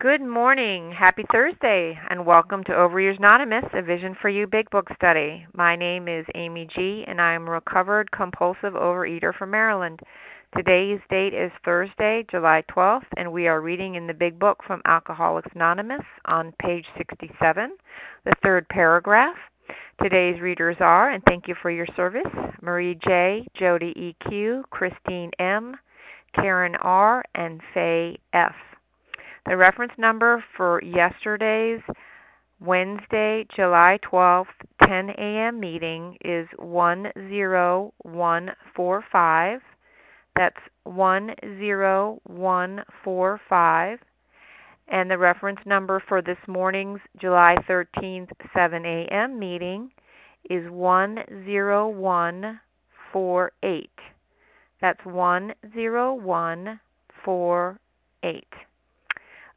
Good morning. Happy Thursday, and welcome to Overeaters Anonymous, a Vision for You Big Book study. My name is Amy G., and I am a recovered compulsive overeater from Maryland. Today's date is Thursday, July 12th, and we are reading in the Big Book from Alcoholics Anonymous on page 67, the third paragraph. Today's readers are, and thank you for your service, Marie J., Jody E.Q., Christine M., Karen R., and Faye F. The reference number for yesterday's Wednesday, July 12th, 10 a.m. meeting is 10145. That's 10145. And the reference number for this morning's July 13th, 7 a.m. meeting is 10148. That's 10148.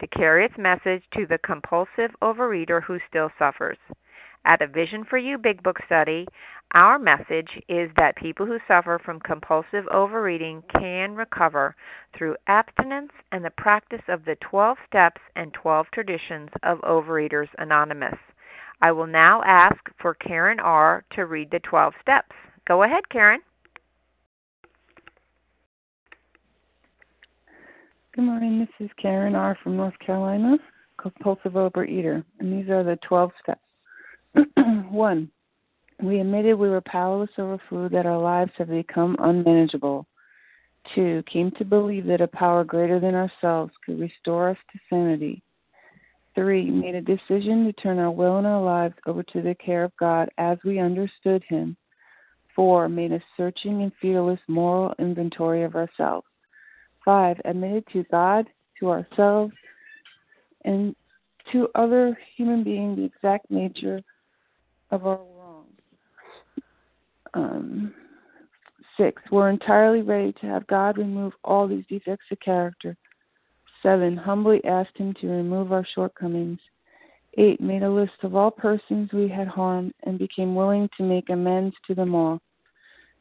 to carry its message to the compulsive overeater who still suffers. At a Vision for You Big Book study, our message is that people who suffer from compulsive overeating can recover through abstinence and the practice of the 12 steps and 12 traditions of Overeaters Anonymous. I will now ask for Karen R. to read the 12 steps. Go ahead, Karen. Good morning. This is Karen R. from North Carolina, compulsive overeater, and these are the 12 steps. One, we admitted we were powerless over food, that our lives have become unmanageable. Two, came to believe that a power greater than ourselves could restore us to sanity. Three, made a decision to turn our will and our lives over to the care of God as we understood Him. Four, made a searching and fearless moral inventory of ourselves. Five, admitted to God, to ourselves, and to other human beings the exact nature of our wrongs. Um, six, we're entirely ready to have God remove all these defects of character. Seven, humbly asked Him to remove our shortcomings. Eight, made a list of all persons we had harmed and became willing to make amends to them all.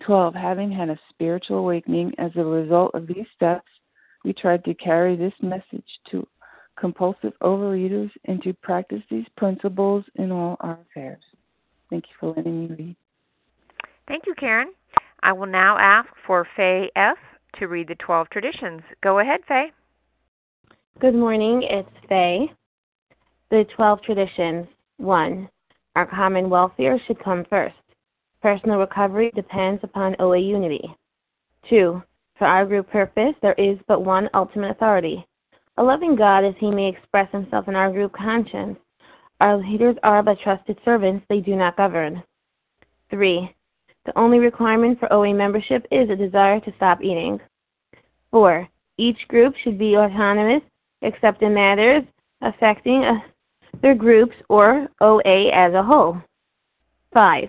12. Having had a spiritual awakening as a result of these steps, we tried to carry this message to compulsive overeaters and to practice these principles in all our affairs. Thank you for letting me read. Thank you, Karen. I will now ask for Faye F. to read the 12 traditions. Go ahead, Faye. Good morning. It's Faye. The 12 traditions. 1. Our common welfare should come first. Personal recovery depends upon OA unity. 2. For our group purpose, there is but one ultimate authority. A loving God as he may express himself in our group conscience. Our leaders are but trusted servants, they do not govern. 3. The only requirement for OA membership is a desire to stop eating. 4. Each group should be autonomous except in matters affecting uh, their groups or OA as a whole. 5.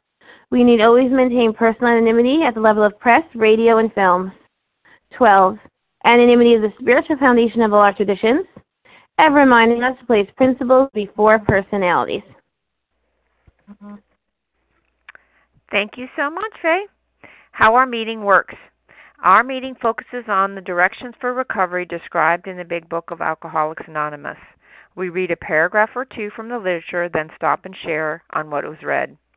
We need always maintain personal anonymity at the level of press, radio, and film. 12. Anonymity is the spiritual foundation of all our traditions, ever reminding us to place principles before personalities. Thank you so much, Faye. How our meeting works. Our meeting focuses on the directions for recovery described in the Big Book of Alcoholics Anonymous. We read a paragraph or two from the literature, then stop and share on what was read.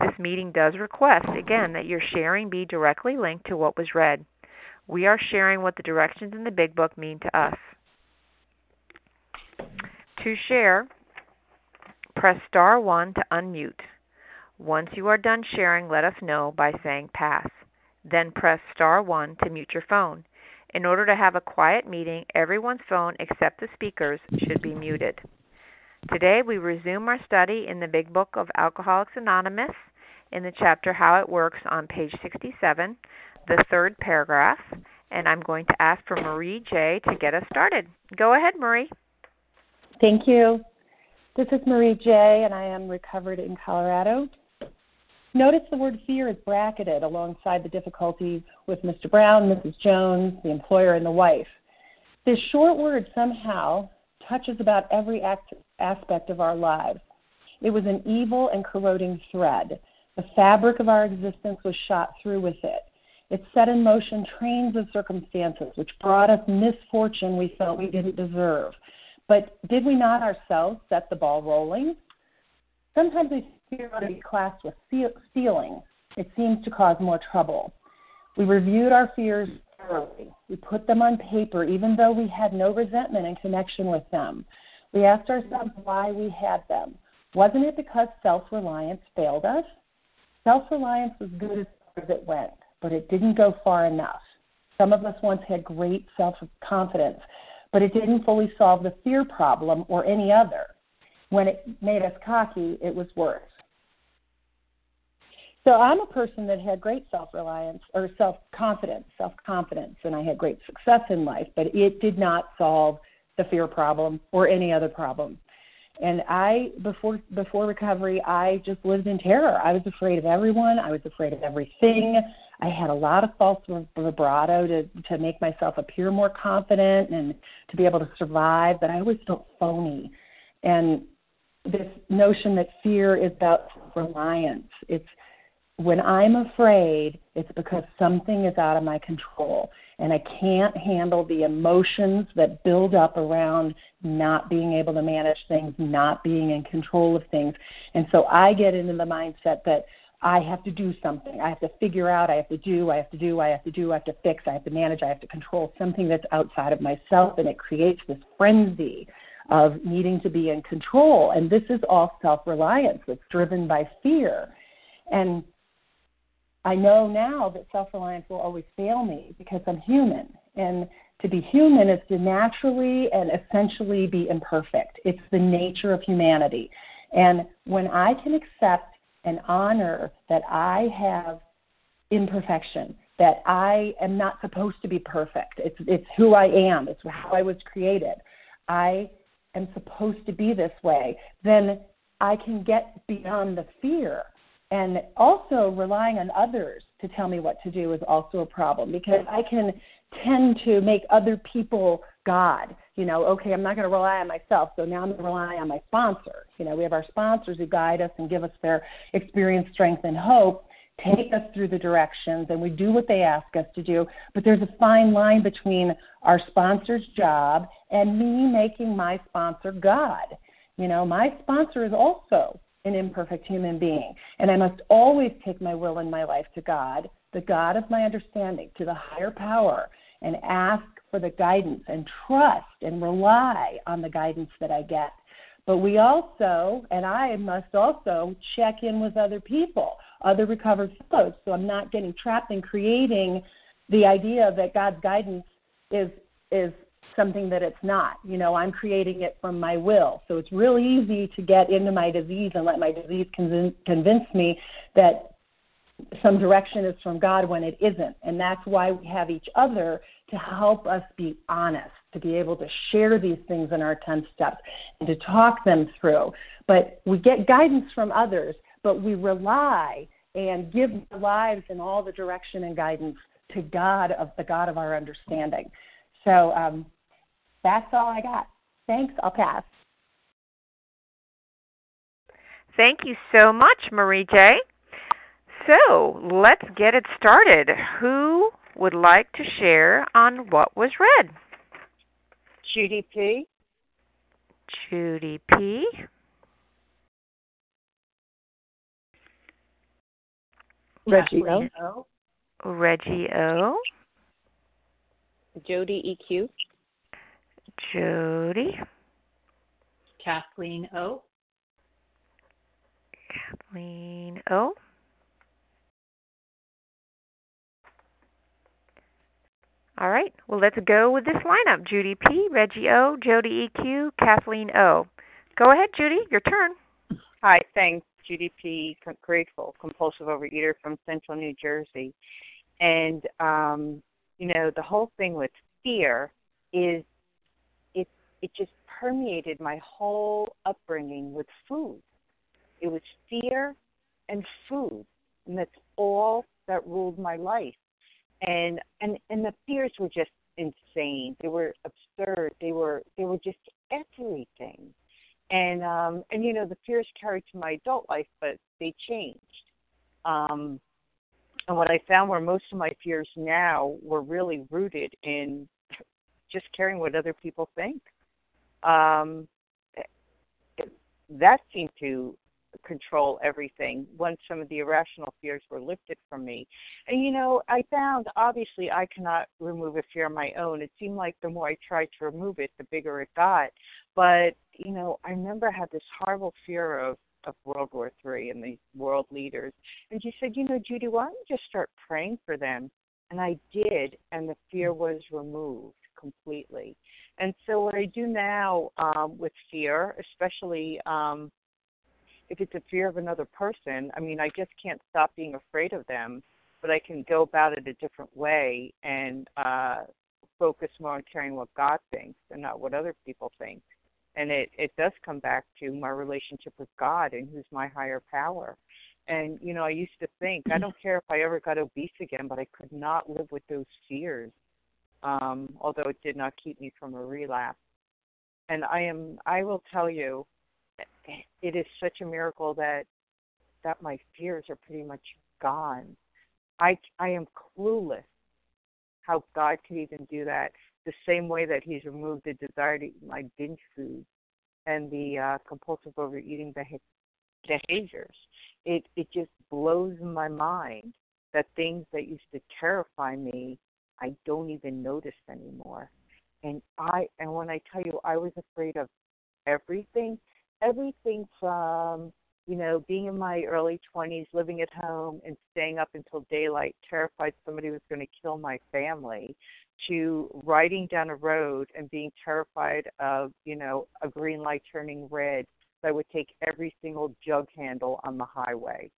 This meeting does request, again, that your sharing be directly linked to what was read. We are sharing what the directions in the Big Book mean to us. To share, press star 1 to unmute. Once you are done sharing, let us know by saying pass. Then press star 1 to mute your phone. In order to have a quiet meeting, everyone's phone except the speaker's should be muted. Today we resume our study in the Big Book of Alcoholics Anonymous in the chapter How It Works on page 67, the third paragraph, and I'm going to ask for Marie J. to get us started. Go ahead, Marie. Thank you. This is Marie J., and I am recovered in Colorado. Notice the word fear is bracketed alongside the difficulties with Mr. Brown, Mrs. Jones, the employer, and the wife. This short word somehow touches about every act, aspect of our lives. It was an evil and corroding thread. The fabric of our existence was shot through with it. It set in motion trains of circumstances which brought us misfortune we felt we didn't deserve. But did we not ourselves set the ball rolling? Sometimes we fear to be classed with stealing. It seems to cause more trouble. We reviewed our fears thoroughly. We put them on paper, even though we had no resentment in connection with them. We asked ourselves why we had them. Wasn't it because self reliance failed us? Self reliance was good as far as it went, but it didn't go far enough. Some of us once had great self confidence, but it didn't fully solve the fear problem or any other. When it made us cocky, it was worse. So I'm a person that had great self reliance or self confidence, self confidence, and I had great success in life, but it did not solve the fear problem or any other problem. And I before before recovery, I just lived in terror. I was afraid of everyone. I was afraid of everything. I had a lot of false vibrato to to make myself appear more confident and to be able to survive, but I always felt phony. And this notion that fear is about reliance. It's when I'm afraid, it's because something is out of my control and I can't handle the emotions that build up around not being able to manage things, not being in control of things. And so I get into the mindset that I have to do something. I have to figure out, I have to do, I have to do, I have to do, I have to fix, I have to manage, I have to control something that's outside of myself. And it creates this frenzy of needing to be in control. And this is all self reliance that's driven by fear. And I know now that self reliance will always fail me because I'm human. And to be human is to naturally and essentially be imperfect. It's the nature of humanity. And when I can accept and honor that I have imperfection, that I am not supposed to be perfect, it's, it's who I am, it's how I was created. I am supposed to be this way, then I can get beyond the fear and also relying on others to tell me what to do is also a problem because I can tend to make other people God. You know, okay, I'm not going to rely on myself, so now I'm going to rely on my sponsor. You know, we have our sponsors who guide us and give us their experience, strength, and hope, take us through the directions, and we do what they ask us to do. But there's a fine line between our sponsor's job and me making my sponsor God. You know, my sponsor is also an imperfect human being, and I must always take my will and my life to God, the God of my understanding, to the higher power, and ask for the guidance and trust and rely on the guidance that I get. But we also, and I must also check in with other people, other recovered folks, so I'm not getting trapped in creating the idea that God's guidance is is something that it's not. You know, I'm creating it from my will. So it's really easy to get into my disease and let my disease convince, convince me that some direction is from God when it isn't. And that's why we have each other to help us be honest, to be able to share these things in our 10 steps and to talk them through. But we get guidance from others, but we rely and give our lives in all the direction and guidance to God of the God of our understanding. So um, that's all I got. Thanks. I'll pass. Thank you so much, Marie J. So let's get it started. Who would like to share on what was read? Judy P. Judy P. Reggie O. Reggie O. Jody EQ. Jody. Kathleen O. Kathleen O. All right. Well, let's go with this lineup. Judy P, Reggie O, Jody EQ, Kathleen O. Go ahead, Judy. Your turn. Hi. Thanks. Judy P, grateful, compulsive overeater from Central New Jersey. And, um, you know, the whole thing with fear is it, just permeated my whole upbringing with food. It was fear and food. And that's all that ruled my life and and and the fears were just insane. They were absurd. They were they were just everything. And um and you know the fears carried to my adult life, but they changed. Um and what I found were most of my fears now were really rooted in just caring what other people think. Um that seemed to control everything once some of the irrational fears were lifted from me. And you know, I found obviously I cannot remove a fear on my own. It seemed like the more I tried to remove it, the bigger it got. But you know, I remember I had this horrible fear of of World War Three and the world leaders. And she said, you know, Judy, why don't you just start praying for them? And I did, and the fear was removed completely. And so what I do now um, with fear, especially um, if it's a fear of another person, I mean, I just can't stop being afraid of them, but I can go about it a different way and uh, focus more on caring what God thinks and not what other people think. And it, it does come back to my relationship with God and who's my higher power. And, you know, I used to think, I don't care if I ever got obese again, but I could not live with those fears, um, although it did not keep me from a relapse. And I am, I will tell you, it is such a miracle that that my fears are pretty much gone. I I am clueless how God could even do that. The same way that He's removed the desire to eat my binge food and the uh, compulsive overeating behaviors. It it just blows my mind that things that used to terrify me, I don't even notice anymore. And I and when I tell you I was afraid of everything everything from you know being in my early 20s living at home and staying up until daylight terrified somebody was going to kill my family to riding down a road and being terrified of you know a green light turning red so i would take every single jug handle on the highway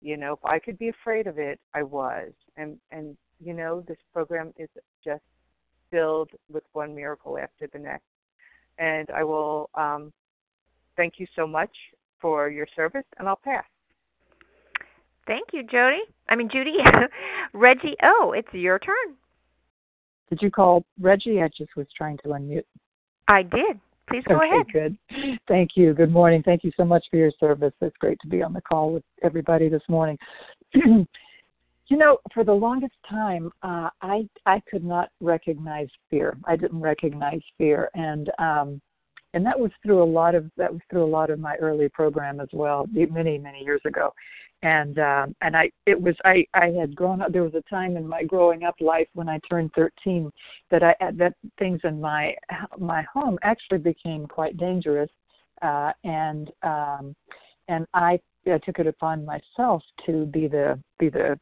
you know if i could be afraid of it i was and and you know this program is just filled with one miracle after the next and i will um thank you so much for your service, and I'll pass. Thank you, Jody. I mean, Judy. Reggie, oh, it's your turn. Did you call Reggie? I just was trying to unmute. I did. Please go okay, ahead. Good. Thank you. Good morning. Thank you so much for your service. It's great to be on the call with everybody this morning. you know, for the longest time, uh, I I could not recognize fear. I didn't recognize fear, and um, and that was through a lot of that was through a lot of my early program as well, many many years ago. And um and i it was i i had grown up there was a time in my growing up life when i turned 13 that i that things in my my home actually became quite dangerous. Uh and um and i, I took it upon myself to be the be the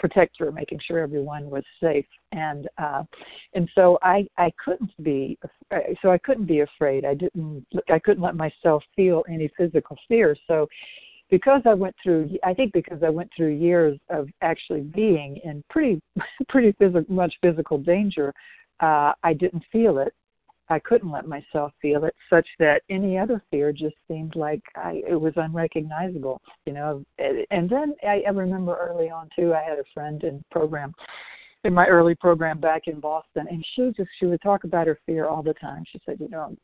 protector making sure everyone was safe. And uh and so i i couldn't be so i couldn't be afraid. I didn't i couldn't let myself feel any physical fear. So because I went through, I think because I went through years of actually being in pretty, pretty phys- much physical danger, uh, I didn't feel it. I couldn't let myself feel it, such that any other fear just seemed like I, it was unrecognizable, you know. And then I, I remember early on too, I had a friend in program, in my early program back in Boston, and she just she would talk about her fear all the time. She said, you know, I'm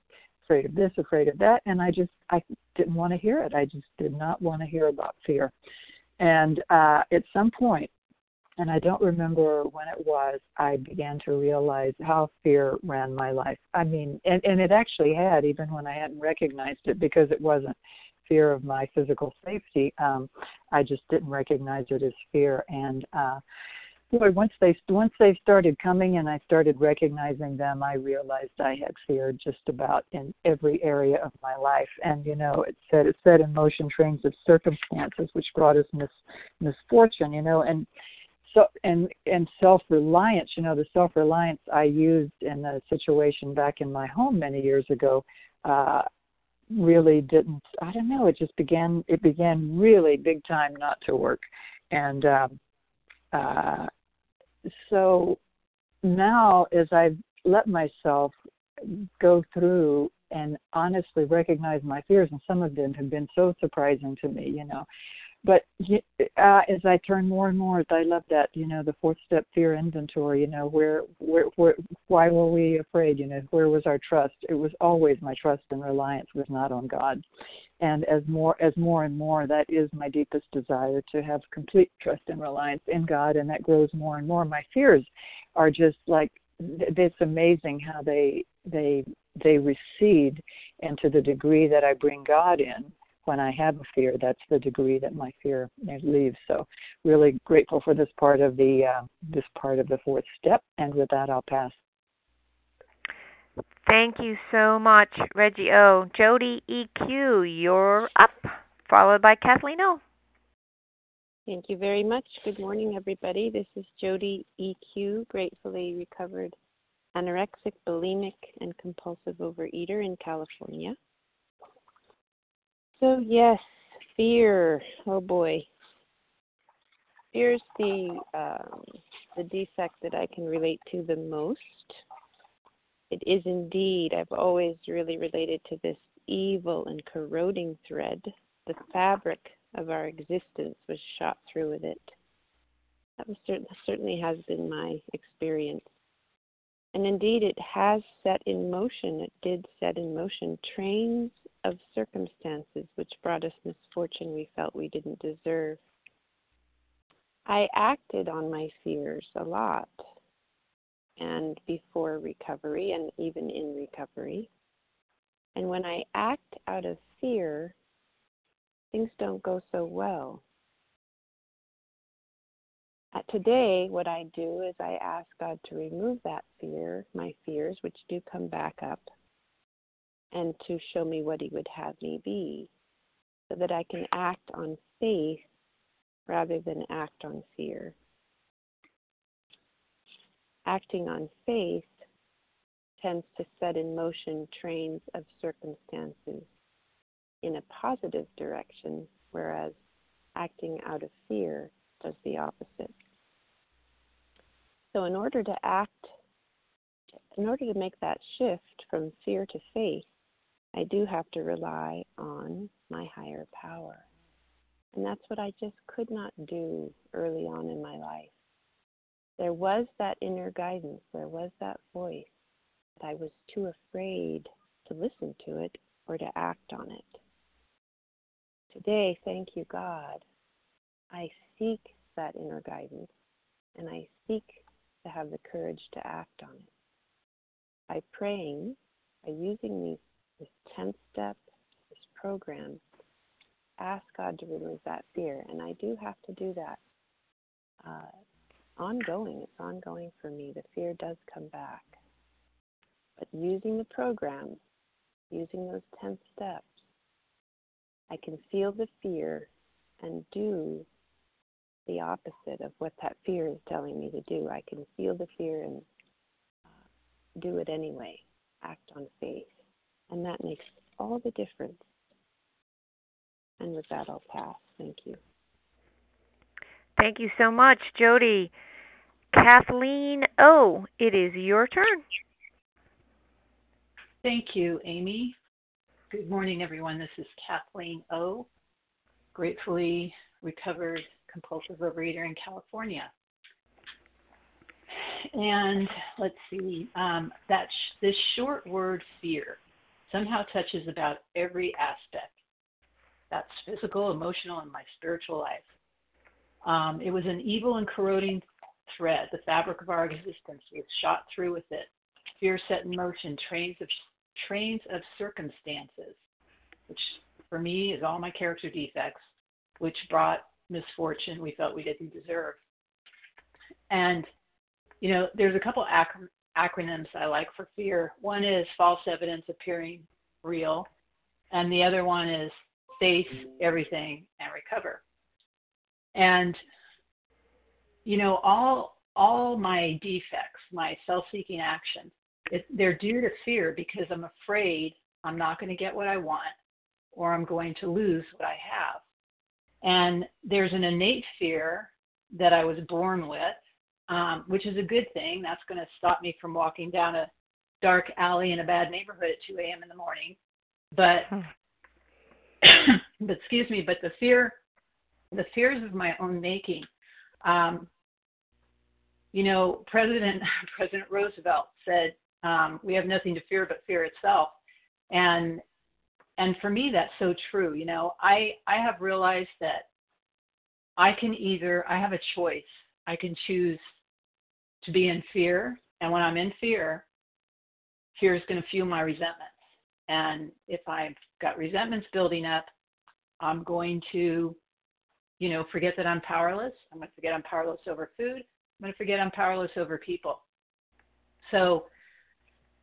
afraid of this, afraid of that, and I just I didn't want to hear it. I just did not want to hear about fear. And uh, at some point, and I don't remember when it was, I began to realize how fear ran my life. I mean, and, and it actually had, even when I hadn't recognized it, because it wasn't fear of my physical safety. Um, I just didn't recognize it as fear. And uh, boy, once they once they started coming and I started recognizing them, I realized I had fear just about in every area of my life. And you know, it said it set in motion trains of circumstances which brought us mis, misfortune. You know, and so and and self reliance. You know, the self reliance I used in the situation back in my home many years ago. Uh, really didn't i don't know it just began it began really big time not to work and um uh, so now, as I've let myself go through and honestly recognize my fears, and some of them have been so surprising to me, you know. But uh, as I turn more and more, I love that, you know, the fourth step fear inventory. You know, where, where, where, why were we afraid? You know, where was our trust? It was always my trust and reliance was not on God and as more as more and more that is my deepest desire to have complete trust and reliance in god and that grows more and more my fears are just like it's amazing how they they they recede and to the degree that i bring god in when i have a fear that's the degree that my fear leaves so really grateful for this part of the uh, this part of the fourth step and with that i'll pass Thank you so much, Reggie O. Jody EQ, you're up, followed by Kathleen O. Thank you very much. Good morning, everybody. This is Jody EQ, gratefully recovered anorexic, bulimic, and compulsive overeater in California. So, yes, fear. Oh boy. Fear's the um, the defect that I can relate to the most it is indeed, I've always really related to this evil and corroding thread. The fabric of our existence was shot through with it. That was certain, certainly has been my experience. And indeed, it has set in motion, it did set in motion trains of circumstances which brought us misfortune we felt we didn't deserve. I acted on my fears a lot and before recovery and even in recovery. And when I act out of fear, things don't go so well. Today, what I do is I ask God to remove that fear, my fears, which do come back up, and to show me what He would have me be, so that I can act on faith rather than act on fear acting on faith tends to set in motion trains of circumstances in a positive direction, whereas acting out of fear does the opposite. So, in order to act, in order to make that shift from fear to faith, I do have to rely on my higher power. And that's what I just could not do early on in my life. there was that inner guidance, there was that voice, but I was too afraid to listen to it or to act on it. Today, thank you, God, I seek that inner guidance and I seek to have the courage to act on it. By praying, by using these, this 10 step, this program, ask God to remove that fear. And I do have to do that. Uh, ongoing, it's ongoing for me. The fear does come back. But using the program, using those 10 steps, I can feel the fear and do the opposite of what that fear is telling me to do. I can feel the fear and uh, do it anyway, act on faith. And that makes all the difference. And with that, I'll pass. Thank you. Thank you so much, Jody. Kathleen O, it is your turn. Thank you, Amy. Good morning, everyone. This is Kathleen O, gratefully recovered compulsive overeater in California. And let's see, um, that sh- this short word fear somehow touches about every aspect. That's physical, emotional, and my spiritual life. Um, it was an evil and corroding thread. The fabric of our existence was shot through with it. Fear set in motion trains of trains of circumstances, which for me is all my character defects, which brought misfortune we felt we didn't deserve. And, you know, there's a couple ac- acronyms I like for fear. One is false evidence appearing real, and the other one is face everything and recover. And, you know, all all my defects, my self-seeking action, it, they're due to fear because I'm afraid I'm not going to get what I want or I'm going to lose what I have. And there's an innate fear that I was born with, um, which is a good thing. That's going to stop me from walking down a dark alley in a bad neighborhood at 2 a.m. in the morning. But, hmm. but excuse me, but the fear, the fears of my own making. Um, you know, President President Roosevelt said, um, "We have nothing to fear but fear itself," and and for me that's so true you know i i have realized that i can either i have a choice i can choose to be in fear and when i'm in fear fear is going to fuel my resentments and if i've got resentments building up i'm going to you know forget that i'm powerless i'm going to forget i'm powerless over food i'm going to forget i'm powerless over people so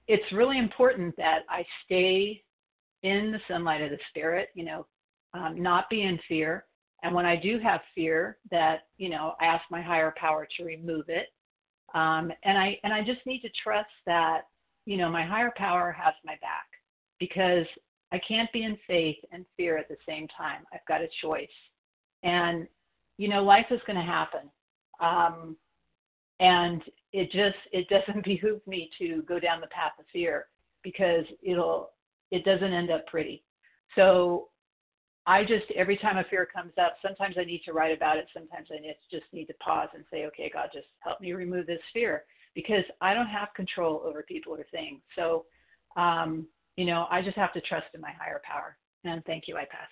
it's really important that i stay in the sunlight of the spirit, you know, um, not be in fear. And when I do have fear, that you know, I ask my higher power to remove it. Um, and I and I just need to trust that you know my higher power has my back because I can't be in faith and fear at the same time. I've got a choice, and you know, life is going to happen. Um, and it just it doesn't behoove me to go down the path of fear because it'll it doesn't end up pretty. So I just every time a fear comes up, sometimes I need to write about it. Sometimes I just need to pause and say, okay, God, just help me remove this fear because I don't have control over people or things. So, um, you know, I just have to trust in my higher power. And thank you. I pass.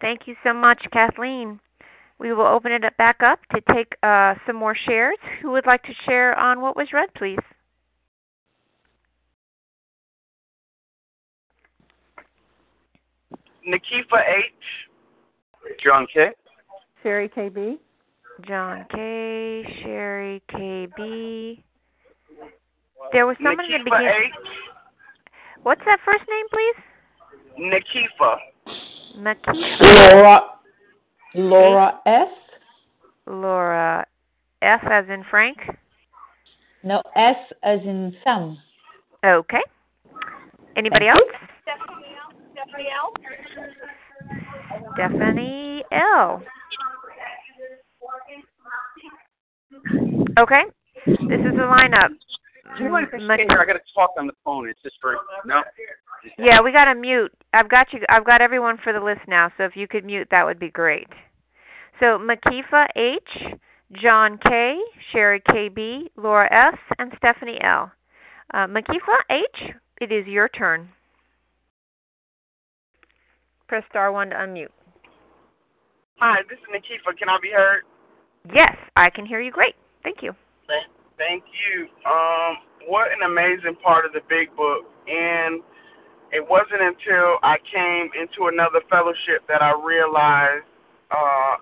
Thank you so much, Kathleen. We will open it up back up to take uh, some more shares. Who would like to share on what was read, please? Nikifa H. John K. Sherry KB. John K. Sherry KB. There was someone Nikifa in the beginning. H. What's that first name, please? Nikifa. Nikifa. Laura. Laura S. Laura F as in Frank. No, S as in Sam. Okay. Anybody Thank else? Stephanie L. Stephanie L. Okay. This is the lineup. Do you mind if I? I got to talk on the phone. It's just for no. Yeah, we got to mute. I've got you. I've got everyone for the list now. So if you could mute, that would be great. So Makifa H, John K., Sherry KB., Laura S., and Stephanie L. Uh, Makifa H., it is your turn. Press star one to unmute. Hi, this is Nikifa. Can I be heard? Yes, I can hear you great. Thank you. Thank you. Um, what an amazing part of the big book. And it wasn't until I came into another fellowship that I realized uh,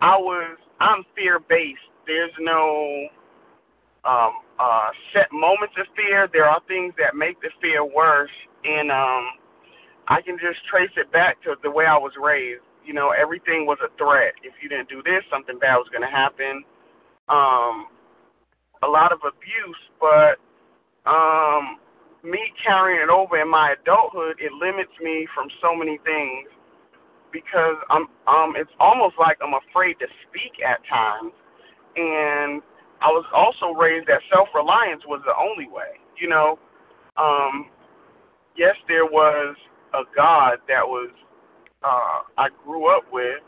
I was I'm fear based. There's no um, uh, set moments of fear. There are things that make the fear worse, and um, I can just trace it back to the way I was raised. You know, everything was a threat. If you didn't do this, something bad was going to happen. Um, a lot of abuse, but um, me carrying it over in my adulthood, it limits me from so many things because I'm um it's almost like I'm afraid to speak at times and I was also raised that self reliance was the only way. You know, um yes there was a God that was uh I grew up with,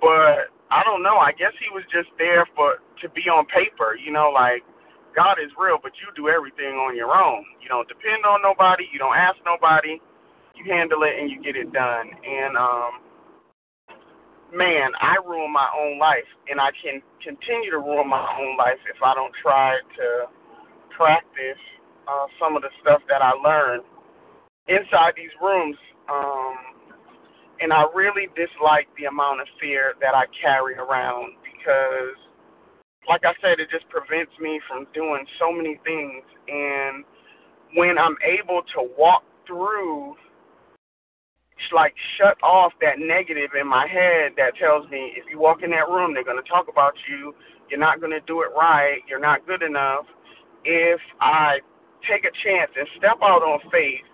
but I don't know, I guess he was just there for to be on paper, you know, like God is real, but you do everything on your own. You don't depend on nobody, you don't ask nobody, you handle it and you get it done. And um man, I ruin my own life, and I can continue to ruin my own life if I don't try to practice uh, some of the stuff that I learned inside these rooms. Um, and I really dislike the amount of fear that I carry around because, like I said, it just prevents me from doing so many things. And when I'm able to walk through like shut off that negative in my head that tells me if you walk in that room, they're going to talk about you. You're not going to do it right. You're not good enough. If I take a chance and step out on faith,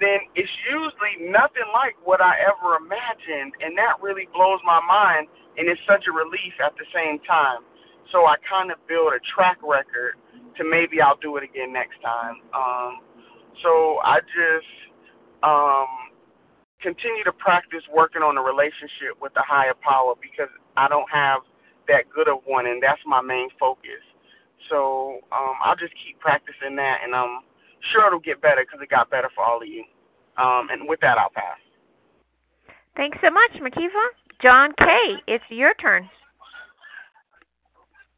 then it's usually nothing like what I ever imagined, and that really blows my mind, and it's such a relief at the same time. So I kind of build a track record to maybe I'll do it again next time. Um, so I just um, continue to practice working on a relationship with the higher power because I don't have that good of one, and that's my main focus. So um, I'll just keep practicing that, and I'm sure it'll get better because it got better for all of you. Um, and with that, I'll pass. Thanks so much, Makiva. John K., it's your turn.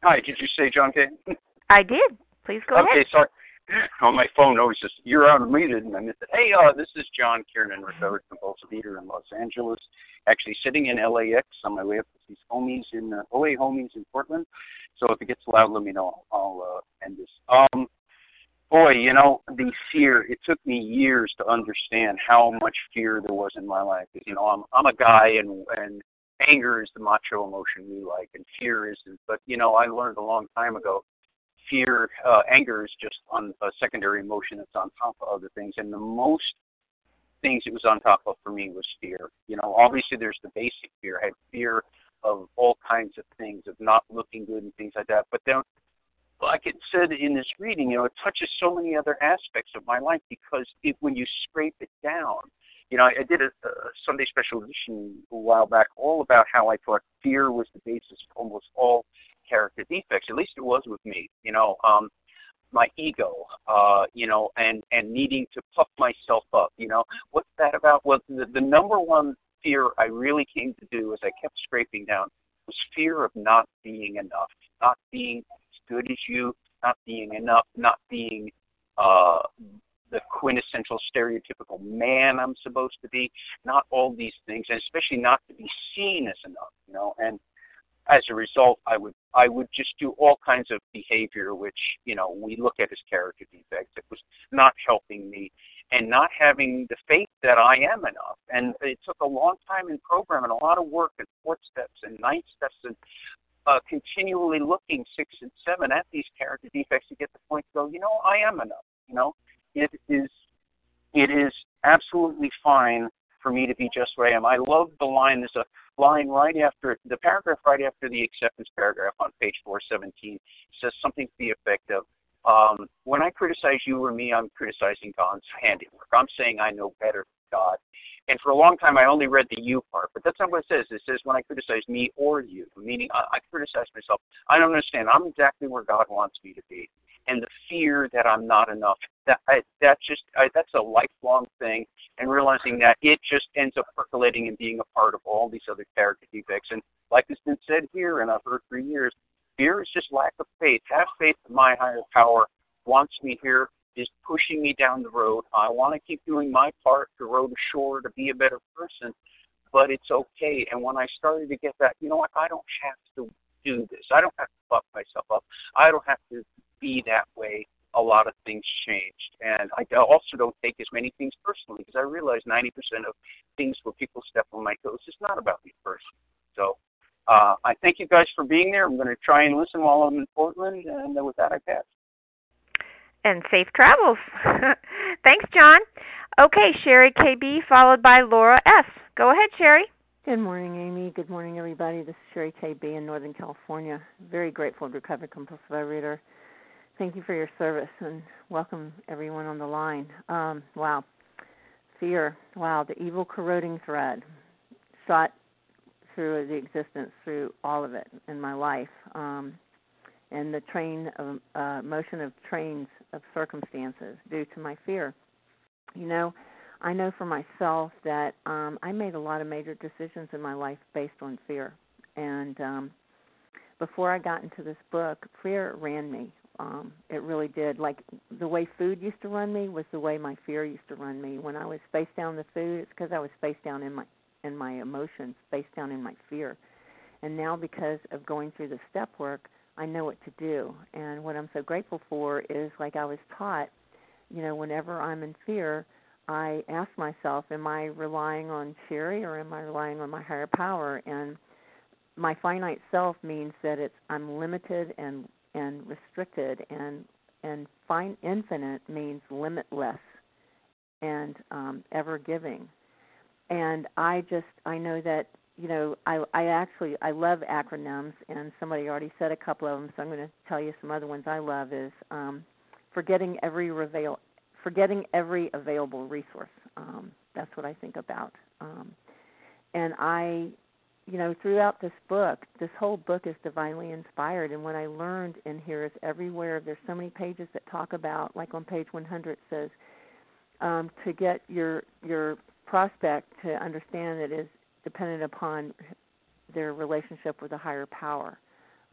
Hi, did you say John K? I did. Please go okay, ahead. Okay, sorry. on my phone always just you're unmuted and I missed it. Hey, uh, this is John Kiernan, recovered compulsive eater in Los Angeles. Actually sitting in LAX on my way up to these homies in uh, OA homies in Portland. So if it gets loud, let me know. I'll uh, end this. Um, boy, you know the fear. It took me years to understand how much fear there was in my life. You know I'm I'm a guy and and anger is the macho emotion we like, and fear isn't. But you know I learned a long time ago fear, uh, anger is just on a secondary emotion that's on top of other things. And the most things it was on top of for me was fear. You know, obviously there's the basic fear. I had fear of all kinds of things, of not looking good and things like that. But then, like it said in this reading, you know, it touches so many other aspects of my life because it, when you scrape it down, you know, I, I did a, a Sunday special edition a while back all about how I thought fear was the basis for almost all character defects. At least it was with me. You know, um, my ego, uh, you know, and and needing to puff myself up. You know, what's that about? Well, the, the number one fear I really came to do as I kept scraping down was fear of not being enough, not being good as you, not being enough, not being uh, the quintessential stereotypical man I'm supposed to be, not all these things, and especially not to be seen as enough, you know. And as a result, I would I would just do all kinds of behavior which you know we look at as character defects. It was not helping me, and not having the faith that I am enough. And it took a long time in program and a lot of work and fourth steps and ninth steps and uh, continually looking six and seven at these character defects to get the point to go. You know, I am enough. You know, it is it is absolutely fine for me to be just where I am. I love the line. There's a line right after the paragraph right after the acceptance paragraph on page 417 says something to the effect of, um, "When I criticize you or me, I'm criticizing God's handiwork. I'm saying I know better than God." And for a long time, I only read the you part, but that's not what it says. It says when I criticize me or you, meaning I, I criticize myself. I don't understand. I'm exactly where God wants me to be, and the fear that I'm not enough. That I, that just I, that's a lifelong thing, and realizing that it just ends up percolating and being a part of all these other character defects. And like has been said here, and I've heard for years, fear is just lack of faith. Have faith in my higher power wants me here is pushing me down the road. I want to keep doing my part to row the shore to be a better person, but it's okay. And when I started to get that, you know what? I don't have to do this. I don't have to fuck myself up. I don't have to be that way. A lot of things changed, and I also don't take as many things personally because I realize 90% of things where people step on my toes is not about me personally. So uh, I thank you guys for being there. I'm going to try and listen while I'm in Portland, and with that, I pass and safe travels. Thanks, John. Okay, Sherry KB, followed by Laura S. Go ahead, Sherry. Good morning, Amy. Good morning, everybody. This is Sherry KB in Northern California. Very grateful to Recovered Compulsive Overeater. Thank you for your service and welcome everyone on the line. Um, wow. Fear. Wow, the evil corroding thread shot through the existence, through all of it in my life. Um, and the train of uh, motion of trains of circumstances due to my fear. You know, I know for myself that um, I made a lot of major decisions in my life based on fear, and um, before I got into this book, fear ran me. Um, it really did. Like the way food used to run me was the way my fear used to run me. When I was face down the food, it's because I was face down in my in my emotions, face down in my fear. And now because of going through the step work, I know what to do. And what I'm so grateful for is like I was taught, you know, whenever I'm in fear, I ask myself, am I relying on Sherry or am I relying on my higher power? And my finite self means that it's I'm limited and and restricted and and fine infinite means limitless and um ever giving. And I just I know that you know, I I actually I love acronyms, and somebody already said a couple of them, so I'm going to tell you some other ones I love. Is um, forgetting every reveal, forgetting every available resource. Um, that's what I think about. Um, and I, you know, throughout this book, this whole book is divinely inspired. And what I learned in here is everywhere there's so many pages that talk about, like on page 100 it says, um, to get your your prospect to understand that is dependent upon their relationship with a higher power.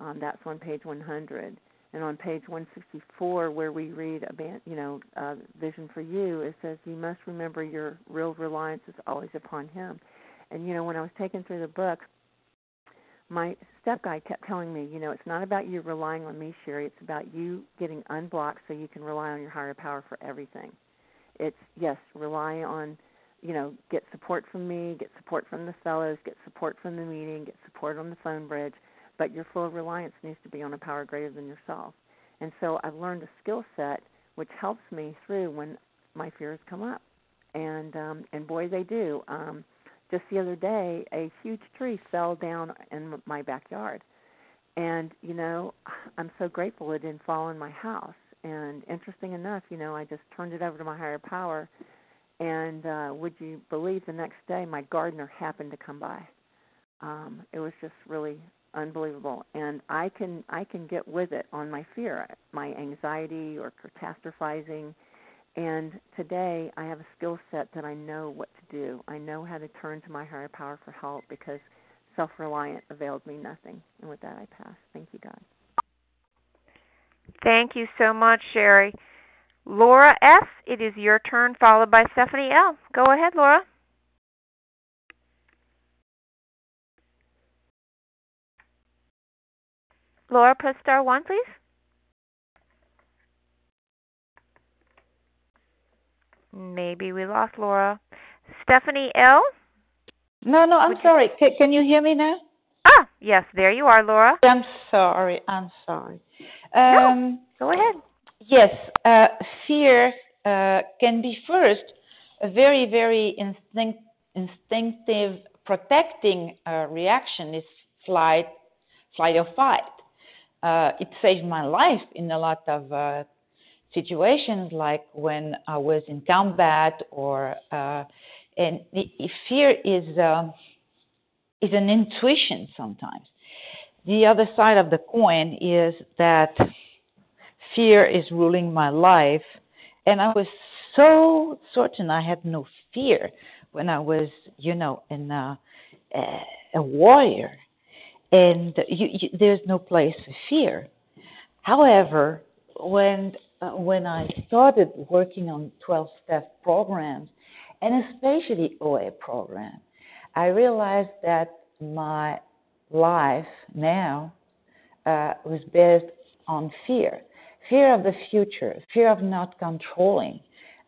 Um, that's on page 100. And on page 164, where we read about, you know, uh, vision for you, it says you must remember your real reliance is always upon Him. And you know, when I was taking through the book, my step guide kept telling me, you know, it's not about you relying on me, Sherry. It's about you getting unblocked so you can rely on your higher power for everything. It's yes, rely on you know, get support from me, get support from the fellows, get support from the meeting, get support on the phone bridge, but your full reliance needs to be on a power greater than yourself. And so I've learned a skill set which helps me through when my fears come up. And um and boy they do. Um just the other day a huge tree fell down in my backyard. And you know, I'm so grateful it didn't fall in my house. And interesting enough, you know, I just turned it over to my higher power and uh, would you believe the next day my gardener happened to come by. Um, it was just really unbelievable, and I can I can get with it on my fear, my anxiety or catastrophizing. And today I have a skill set that I know what to do. I know how to turn to my higher power for help because self-reliant availed me nothing. And with that, I pass. Thank you, God. Thank you so much, Sherry. Laura S., it is your turn, followed by Stephanie L. Go ahead, Laura. Laura, press star one, please. Maybe we lost Laura. Stephanie L. No, no, I'm Would sorry. You... Can, can you hear me now? Ah, yes, there you are, Laura. I'm sorry. I'm sorry. Um, no, go ahead. Yes, uh, fear uh, can be first a very, very instinct, instinctive protecting uh, reaction. is flight, flight or fight. Uh, it saved my life in a lot of uh, situations, like when I was in combat or uh, and fear is is an intuition sometimes. The other side of the coin is that fear is ruling my life, and I was so certain I had no fear when I was, you know, in a, a warrior, and you, you, there's no place for fear. However, when uh, when I started working on 12-step programs, and especially OA program, I realized that my life now uh, was based on fear fear of the future, fear of not controlling,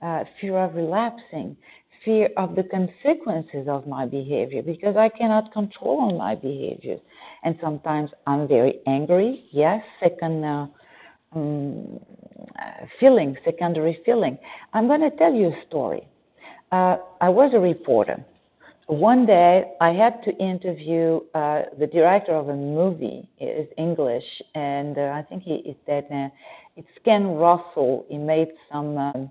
uh, fear of relapsing, fear of the consequences of my behavior because I cannot control my behavior. And sometimes I'm very angry, yes, second uh, um, feeling, secondary feeling. I'm going to tell you a story. Uh, I was a reporter one day I had to interview uh, the director of a movie. It's English, and uh, I think he is dead now. It's Ken Russell. He made some um,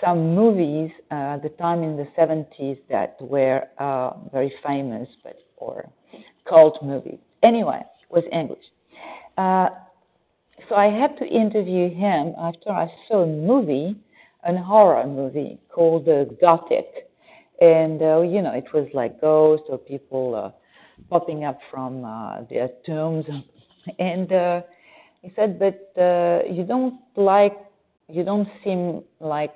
some movies uh, at the time in the 70s that were uh, very famous, but or cult movies. Anyway, it was English. Uh, so I had to interview him after I saw a movie, a horror movie called uh, Gothic and uh, you know it was like ghosts or people uh, popping up from uh, their tombs. And he said but you don't like you don't seem like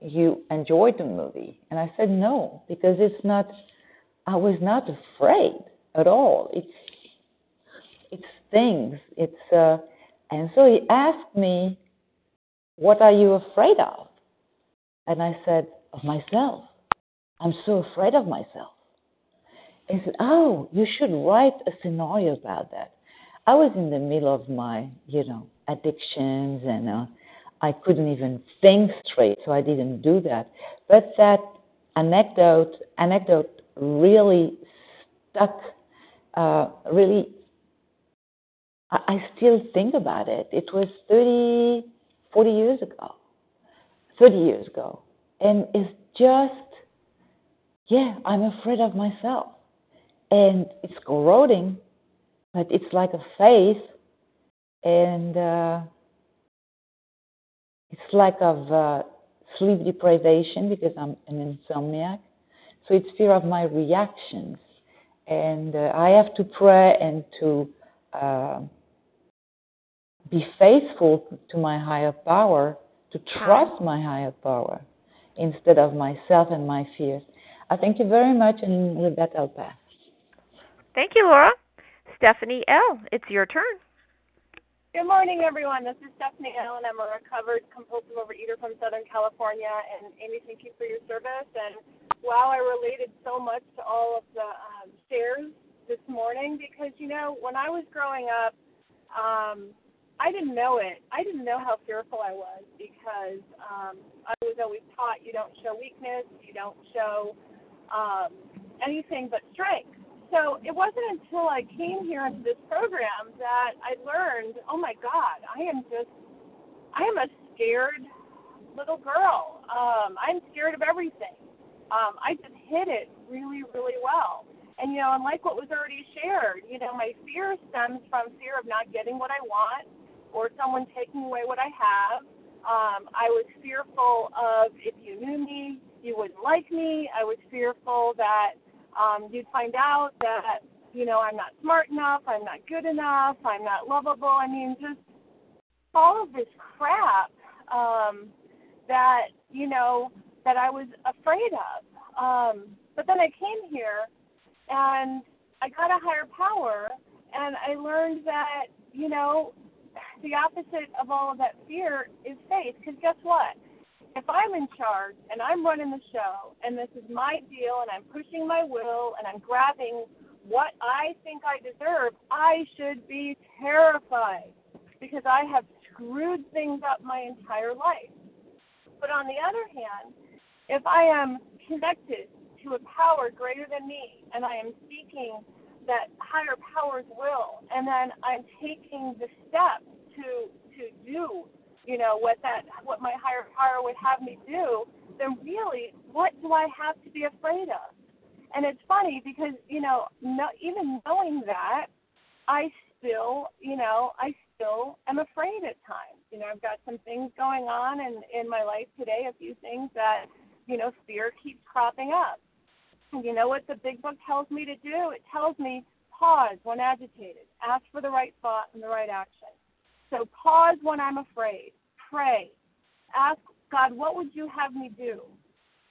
you enjoyed the movie. And i said no because it's not i was not afraid at all. It's it's things. It's uh and so he asked me what are you afraid of and i said of myself I'm so afraid of myself. He said, Oh, you should write a scenario about that. I was in the middle of my, you know, addictions and uh, I couldn't even think straight, so I didn't do that. But that anecdote anecdote really stuck uh, really I, I still think about it. It was 30 40 years ago. 30 years ago. And it's just yeah, I'm afraid of myself. And it's corroding, but it's like a faith, and uh, it's like of uh, sleep deprivation because I'm an insomniac. So it's fear of my reactions, and uh, I have to pray and to uh, be faithful to my higher power, to trust my higher power instead of myself and my fears. I thank you very much, and with that, I'll pass. Thank you, Laura. Stephanie L., it's your turn. Good morning, everyone. This is Stephanie L., and I'm a recovered compulsive overeater from Southern California. And Amy, thank you for your service. And wow, I related so much to all of the um, shares this morning because, you know, when I was growing up, um, I didn't know it. I didn't know how fearful I was because um, I was always taught you don't show weakness, you don't show um, anything but strength. So it wasn't until I came here into this program that I learned, oh my God, I am just, I am a scared little girl. Um, I'm scared of everything. Um, I just hit it really, really well. And you know, and like what was already shared, you know, my fear stems from fear of not getting what I want or someone taking away what I have. Um, I was fearful of if you knew me, you wouldn't like me. I was fearful that um, you'd find out that you know I'm not smart enough, I'm not good enough, I'm not lovable. I mean, just all of this crap um, that you know that I was afraid of. Um, but then I came here and I got a higher power, and I learned that you know the opposite of all of that fear is faith. Because guess what? If I'm in charge and I'm running the show and this is my deal and I'm pushing my will and I'm grabbing what I think I deserve, I should be terrified because I have screwed things up my entire life. But on the other hand, if I am connected to a power greater than me and I am seeking that higher power's will and then I'm taking the steps to to do you know, what that what my higher power would have me do, then really, what do I have to be afraid of? And it's funny because you know, no, even knowing that, I still, you know, I still am afraid at times. You know, I've got some things going on in in my life today, a few things that, you know, fear keeps cropping up. And you know what the big book tells me to do? It tells me pause when agitated, ask for the right thought and the right action. So pause when I'm afraid, pray, ask God, what would you have me do?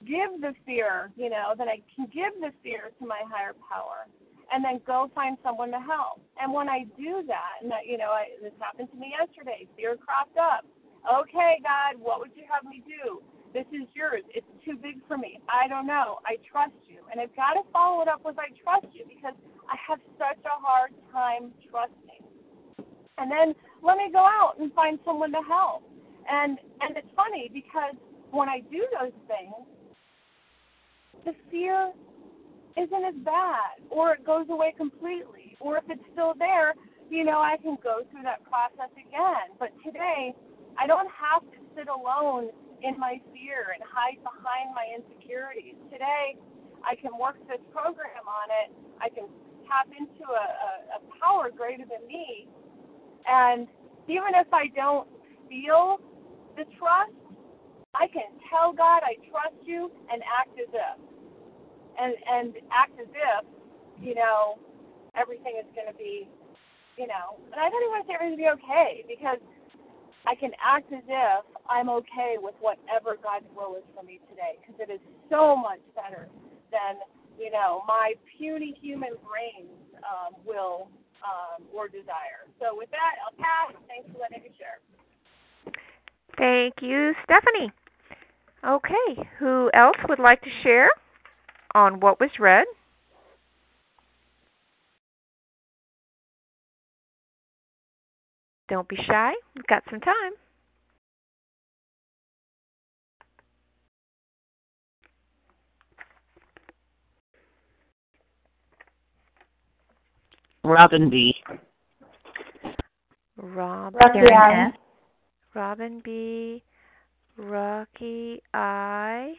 Give the fear, you know, that I can give the fear to my higher power and then go find someone to help. And when I do that, and that, you know, I, this happened to me yesterday, fear cropped up. Okay, God, what would you have me do? This is yours. It's too big for me. I don't know. I trust you. And I've got to follow it up with I trust you because I have such a hard time trusting. And then let me go out and find someone to help. And and it's funny because when I do those things, the fear isn't as bad, or it goes away completely, or if it's still there, you know, I can go through that process again. But today, I don't have to sit alone in my fear and hide behind my insecurities. Today, I can work this program on it. I can tap into a, a, a power greater than me. And even if I don't feel the trust, I can tell God I trust you and act as if. And and act as if you know everything is to be you know and i don't even want to say everything's to be okay because i can act as if i'm okay with whatever god's will is for me today because it is so much better than you know my puny human brain's um, will um, or desire so with that i'll pass thanks for letting me share thank you stephanie okay who else would like to share on what was read. Don't be shy. We've got some time. Robin B. Robin, Rocky Robin B. Rocky I.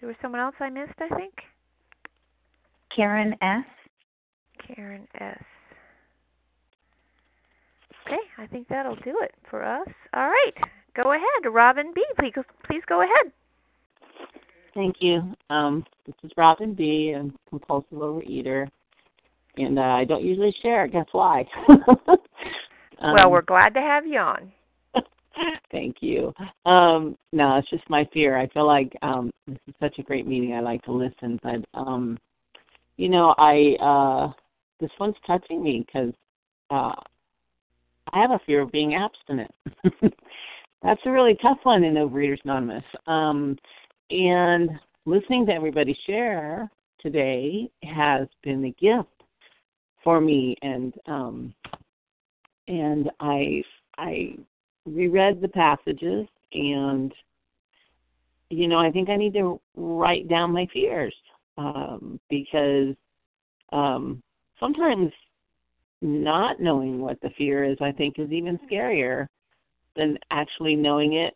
There was someone else I missed, I think. Karen S. Karen S. Okay, I think that'll do it for us. All right, go ahead, Robin B. Please, please go ahead. Thank you. Um, this is Robin B. I'm compulsive overeater, and uh, I don't usually share. Guess why? um, well, we're glad to have you on. Thank you. Um, no, it's just my fear. I feel like um, this is such a great meeting. I like to listen, but um, you know, I uh, this one's touching me because uh, I have a fear of being abstinent. That's a really tough one in Overeaters Anonymous. Um, and listening to everybody share today has been a gift for me, and um, and I I reread the passages and you know i think i need to write down my fears um, because um, sometimes not knowing what the fear is i think is even scarier than actually knowing it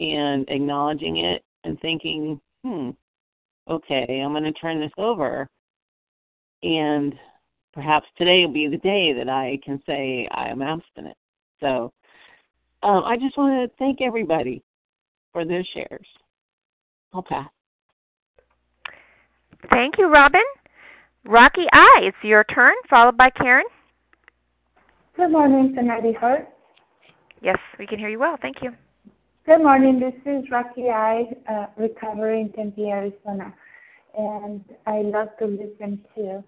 and acknowledging it and thinking hmm okay i'm going to turn this over. And perhaps today will be the day that i can say i am abstinent so um, I just want to thank everybody for their shares. I'll pass. Thank you, Robin. Rocky I, it's your turn, followed by Karen. Good morning, Sonati Hart. Yes, we can hear you well. Thank you. Good morning. This is Rocky I, uh, recovering in Tempe, Arizona, and I love to listen to.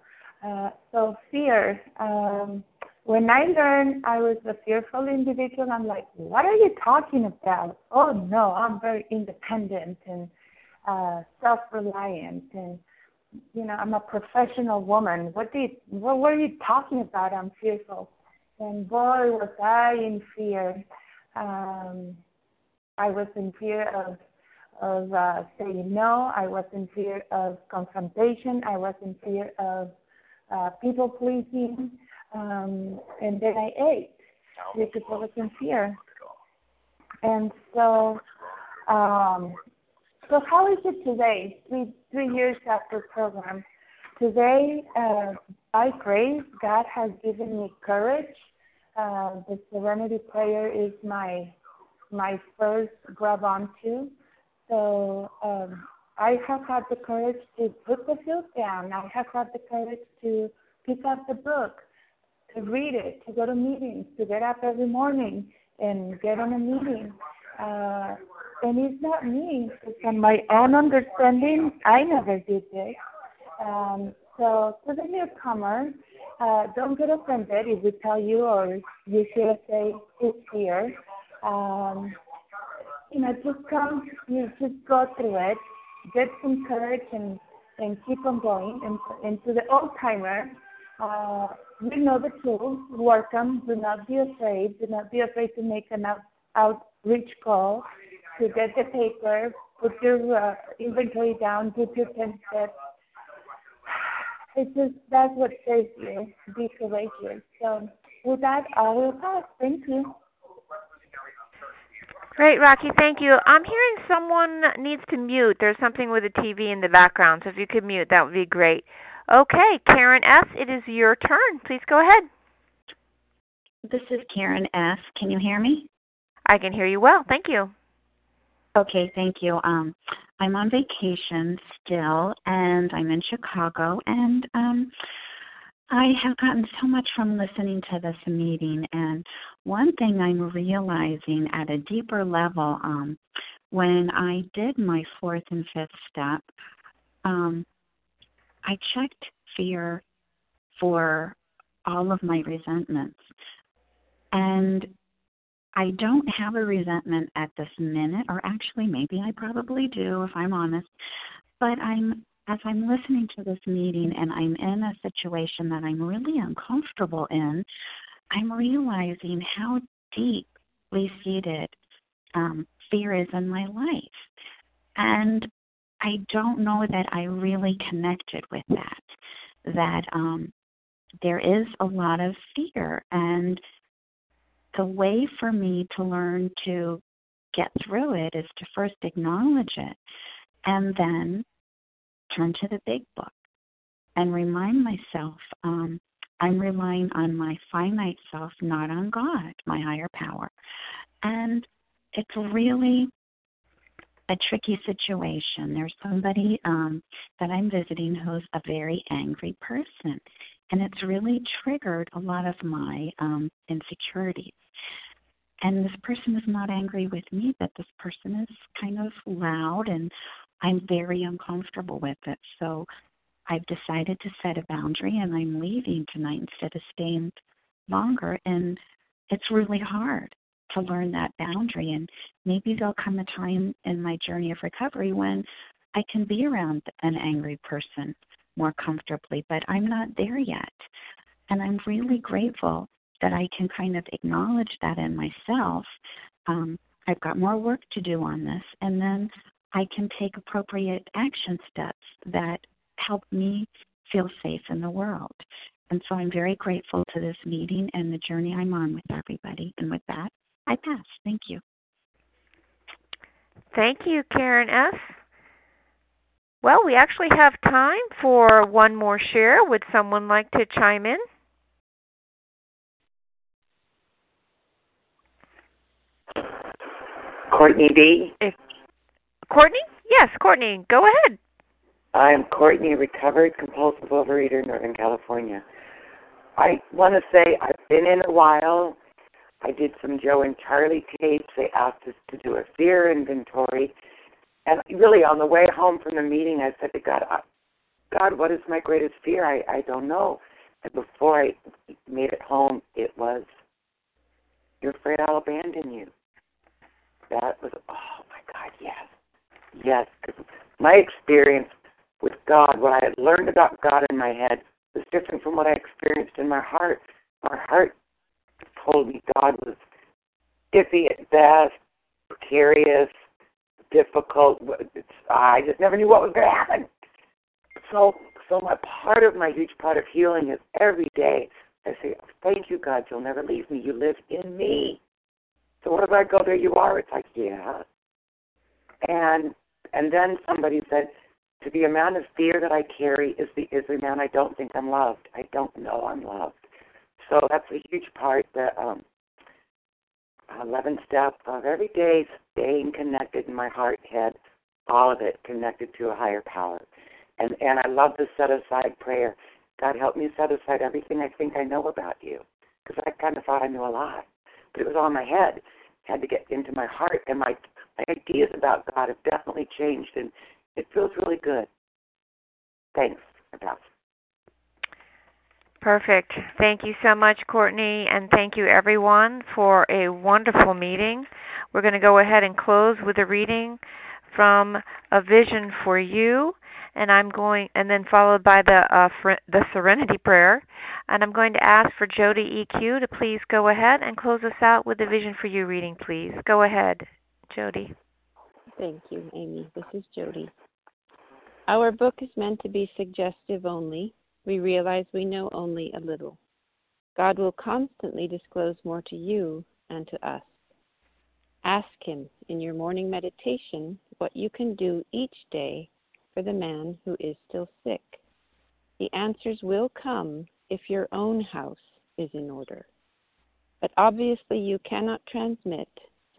Uh, so fear. Um, when I learned I was a fearful individual, I'm like, what are you talking about? Oh no, I'm very independent and uh, self-reliant, and you know, I'm a professional woman. What did what were you talking about? I'm fearful, and boy, was I in fear. Um, I was in fear of of uh, saying no. I was in fear of confrontation. I was in fear of uh, people pleasing. Um, and then I ate because I was in fear. and so, um, so how is it today? Three three years after program, today, uh, by grace, God has given me courage. Uh, the Serenity Prayer is my my first grab onto. So um, I have had the courage to put the field down. I have had the courage to pick up the book, to read it, to go to meetings, to get up every morning and get on a meeting. Uh, and it's not me. It's on my own understanding. I never did this. Um, so to the newcomer, uh, don't get offended if we tell you or you should say it's here. Um, you know, just come, you just go through it, get some courage and, and keep on going. And, and to the old timer, uh, we know the tools, welcome, do not be afraid, do not be afraid to make an out, outreach call, to get the paper, put your uh, inventory down, do your 10 steps. It's just, that's what saves you, be courageous. So with that, I will pass. Thank you. Great, Rocky. Thank you. I'm hearing someone needs to mute. There's something with a TV in the background, so if you could mute, that would be great. Okay, Karen S., it is your turn. Please go ahead. This is Karen S. Can you hear me? I can hear you well. Thank you. Okay, thank you. Um, I'm on vacation still, and I'm in Chicago, and um, I have gotten so much from listening to this meeting. And one thing I'm realizing at a deeper level, um, when I did my fourth and fifth step, um, I checked fear for all of my resentments. And I don't have a resentment at this minute, or actually, maybe I probably do if I'm honest. But I'm as I'm listening to this meeting and I'm in a situation that I'm really uncomfortable in, I'm realizing how deeply seated um, fear is in my life. And I don't know that I really connected with that, that um, there is a lot of fear. And the way for me to learn to get through it is to first acknowledge it and then turn to the big book and remind myself um, I'm relying on my finite self, not on God, my higher power. And it's really a tricky situation. There's somebody um, that I'm visiting who's a very angry person, and it's really triggered a lot of my um, insecurities. And this person is not angry with me, but this person is kind of loud and I'm very uncomfortable with it. So I've decided to set a boundary and I'm leaving tonight instead of staying longer. And it's really hard to learn that boundary. And maybe there'll come a time in my journey of recovery when I can be around an angry person more comfortably, but I'm not there yet. And I'm really grateful that I can kind of acknowledge that in myself. Um, I've got more work to do on this. And then I can take appropriate action steps that help me feel safe in the world. And so I'm very grateful to this meeting and the journey I'm on with everybody. And with that, I pass. Thank you. Thank you, Karen S. Well, we actually have time for one more share. Would someone like to chime in? Courtney B. If Courtney? Yes, Courtney, go ahead. I'm Courtney, recovered compulsive overeater, Northern California. I want to say I've been in a while. I did some Joe and Charlie tapes. They asked us to do a fear inventory. And really, on the way home from the meeting, I said to God, uh, God, what is my greatest fear? I, I don't know. And before I made it home, it was, You're afraid I'll abandon you. That was, oh my God, yes. Yes, because my experience with God, what I had learned about God in my head, was different from what I experienced in my heart. My heart told me God was iffy at best, precarious, difficult. It's, I just never knew what was going to happen. So, so my part of my huge part of healing is every day I say, "Thank you, God. You'll never leave me. You live in me." So if I go, there you are? It's like, yeah. And and then somebody said, to the amount of fear that I carry is the is the amount I don't think I'm loved. I don't know I'm loved. So that's a huge part. The um, 11 step of every day staying connected in my heart, head, all of it connected to a higher power. And and I love the set aside prayer. God help me set aside everything I think I know about you, because I kind of thought I knew a lot, but it was all in my head. Had to get into my heart, and my ideas about God have definitely changed, and it feels really good. Thanks, pass. Perfect. Thank you so much, Courtney, and thank you everyone for a wonderful meeting. We're going to go ahead and close with a reading from A Vision for You, and I'm going, and then followed by the uh, the Serenity Prayer, and I'm going to ask for Jody EQ to please go ahead and close us out with the Vision for You reading, please. Go ahead, Jody. Thank you, Amy. This is Jody. Our book is meant to be suggestive only. We realize we know only a little. God will constantly disclose more to you and to us. Ask Him in your morning meditation what you can do each day for the man who is still sick. The answers will come if your own house is in order. But obviously, you cannot transmit